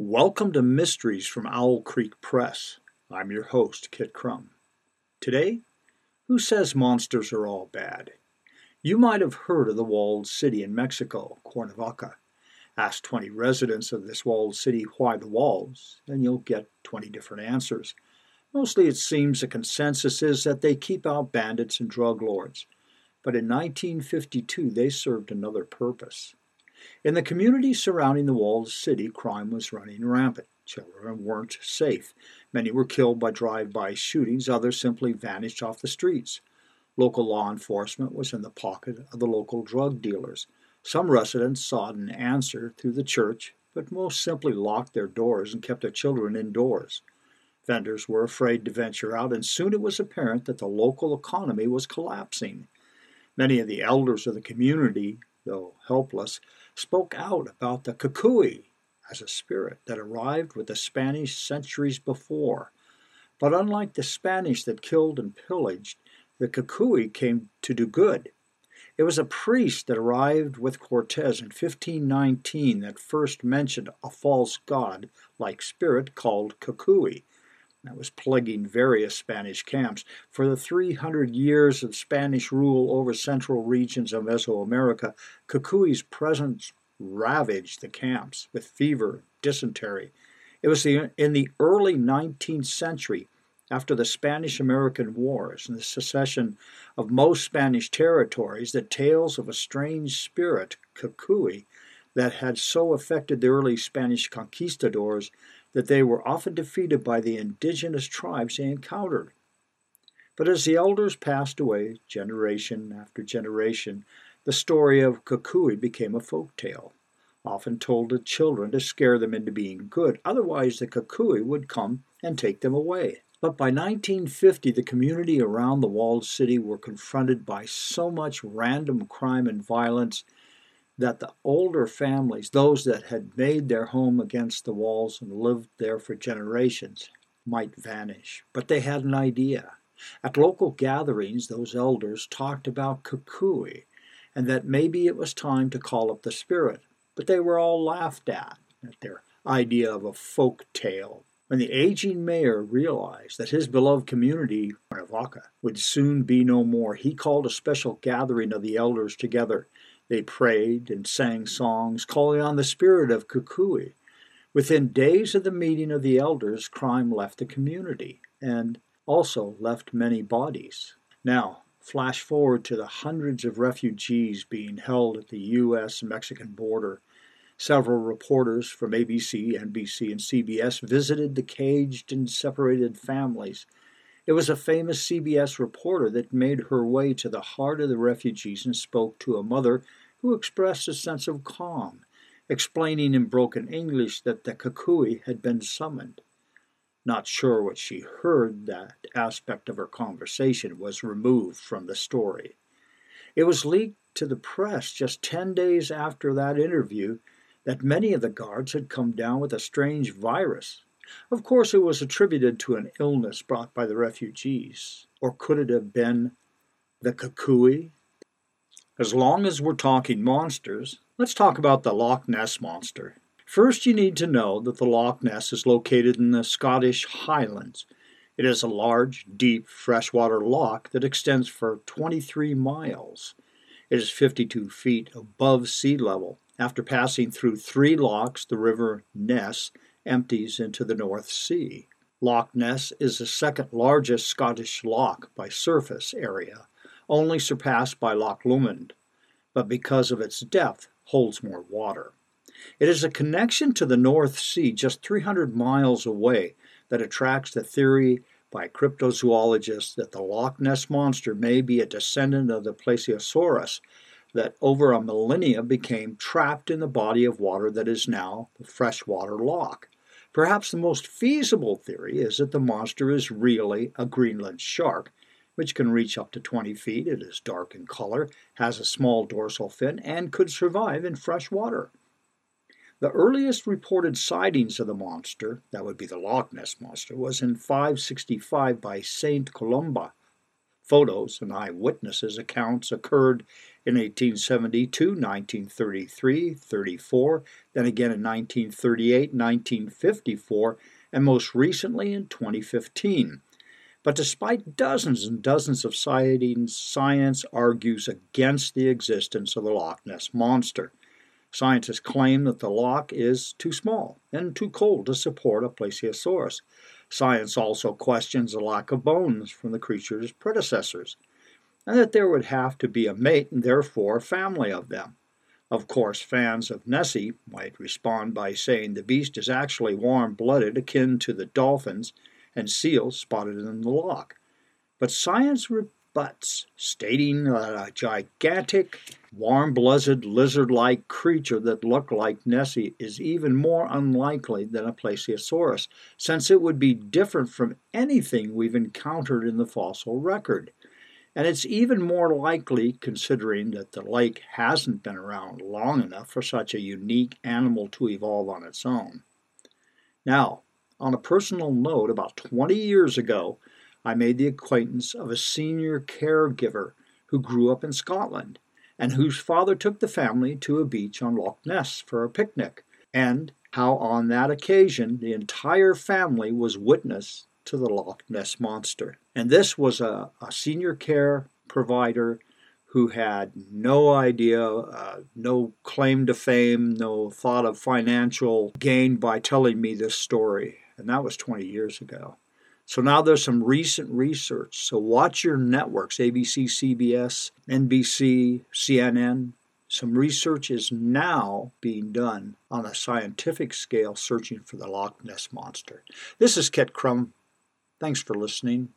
Welcome to Mysteries from Owl Creek Press. I'm your host, Kit Crum. Today, who says monsters are all bad? You might have heard of the walled city in Mexico, Cuernavaca. Ask 20 residents of this walled city why the walls, and you'll get 20 different answers. Mostly it seems the consensus is that they keep out bandits and drug lords. But in 1952, they served another purpose. In the community surrounding the walled city, crime was running rampant. Children weren't safe. Many were killed by drive by shootings, others simply vanished off the streets. Local law enforcement was in the pocket of the local drug dealers. Some residents sought an answer through the church, but most simply locked their doors and kept their children indoors. Vendors were afraid to venture out, and soon it was apparent that the local economy was collapsing. Many of the elders of the community, though helpless, spoke out about the Kukui as a spirit that arrived with the Spanish centuries before. But unlike the Spanish that killed and pillaged, the Kukui came to do good. It was a priest that arrived with Cortez in 1519 that first mentioned a false god like spirit called Kukui that was plaguing various Spanish camps. For the 300 years of Spanish rule over central regions of Mesoamerica, Kukui's presence ravaged the camps with fever, dysentery. It was the, in the early 19th century, after the Spanish American Wars and the secession of most Spanish territories, that tales of a strange spirit, Kukui, that had so affected the early Spanish conquistadors that they were often defeated by the indigenous tribes they encountered. But as the elders passed away, generation after generation, the story of Kukui became a folk tale, often told to children to scare them into being good. Otherwise, the Kukui would come and take them away. But by 1950, the community around the walled city were confronted by so much random crime and violence that the older families, those that had made their home against the walls and lived there for generations, might vanish. But they had an idea. At local gatherings, those elders talked about Kukui and that maybe it was time to call up the spirit. But they were all laughed at, at their idea of a folk tale. When the aging mayor realized that his beloved community, Cuernavaca, would soon be no more, he called a special gathering of the elders together they prayed and sang songs, calling on the spirit of Kukui. Within days of the meeting of the elders, crime left the community and also left many bodies. Now, flash forward to the hundreds of refugees being held at the U.S. Mexican border. Several reporters from ABC, NBC, and CBS visited the caged and separated families. It was a famous CBS reporter that made her way to the heart of the refugees and spoke to a mother who expressed a sense of calm, explaining in broken English that the Kukui had been summoned. Not sure what she heard, that aspect of her conversation was removed from the story. It was leaked to the press just 10 days after that interview that many of the guards had come down with a strange virus. Of course, it was attributed to an illness brought by the refugees. Or could it have been the Kukui as long as we're talking monsters, let's talk about the Loch Ness Monster. First, you need to know that the Loch Ness is located in the Scottish Highlands. It is a large, deep, freshwater loch that extends for 23 miles. It is 52 feet above sea level. After passing through three locks, the River Ness empties into the North Sea. Loch Ness is the second largest Scottish loch by surface area only surpassed by Loch Lomond, but because of its depth, holds more water. It is a connection to the North Sea just 300 miles away that attracts the theory by cryptozoologists that the Loch Ness Monster may be a descendant of the Plesiosaurus that over a millennia became trapped in the body of water that is now the freshwater loch. Perhaps the most feasible theory is that the monster is really a Greenland shark which can reach up to 20 feet. It is dark in color, has a small dorsal fin, and could survive in fresh water. The earliest reported sightings of the monster, that would be the Loch Ness Monster, was in 565 by Saint Columba, Photos and eyewitnesses' accounts occurred in 1872, 1933, 34, then again in 1938, 1954, and most recently in 2015. But despite dozens and dozens of sightings, science argues against the existence of the Loch Ness Monster. Scientists claim that the loch is too small and too cold to support a plesiosaurus. Science also questions the lack of bones from the creature's predecessors, and that there would have to be a mate and therefore a family of them. Of course, fans of Nessie might respond by saying the beast is actually warm blooded, akin to the dolphins and seals spotted in the loch. But science rebuts, stating that a gigantic, warm blooded, lizard like creature that looked like Nessie is even more unlikely than a plesiosaurus, since it would be different from anything we've encountered in the fossil record. And it's even more likely considering that the lake hasn't been around long enough for such a unique animal to evolve on its own. Now, on a personal note, about 20 years ago, I made the acquaintance of a senior caregiver who grew up in Scotland and whose father took the family to a beach on Loch Ness for a picnic, and how on that occasion the entire family was witness to the Loch Ness Monster. And this was a, a senior care provider who had no idea, uh, no claim to fame, no thought of financial gain by telling me this story. And that was 20 years ago. So now there's some recent research. So watch your networks ABC, CBS, NBC, CNN. Some research is now being done on a scientific scale searching for the Loch Ness Monster. This is Kit Crum Thanks for listening.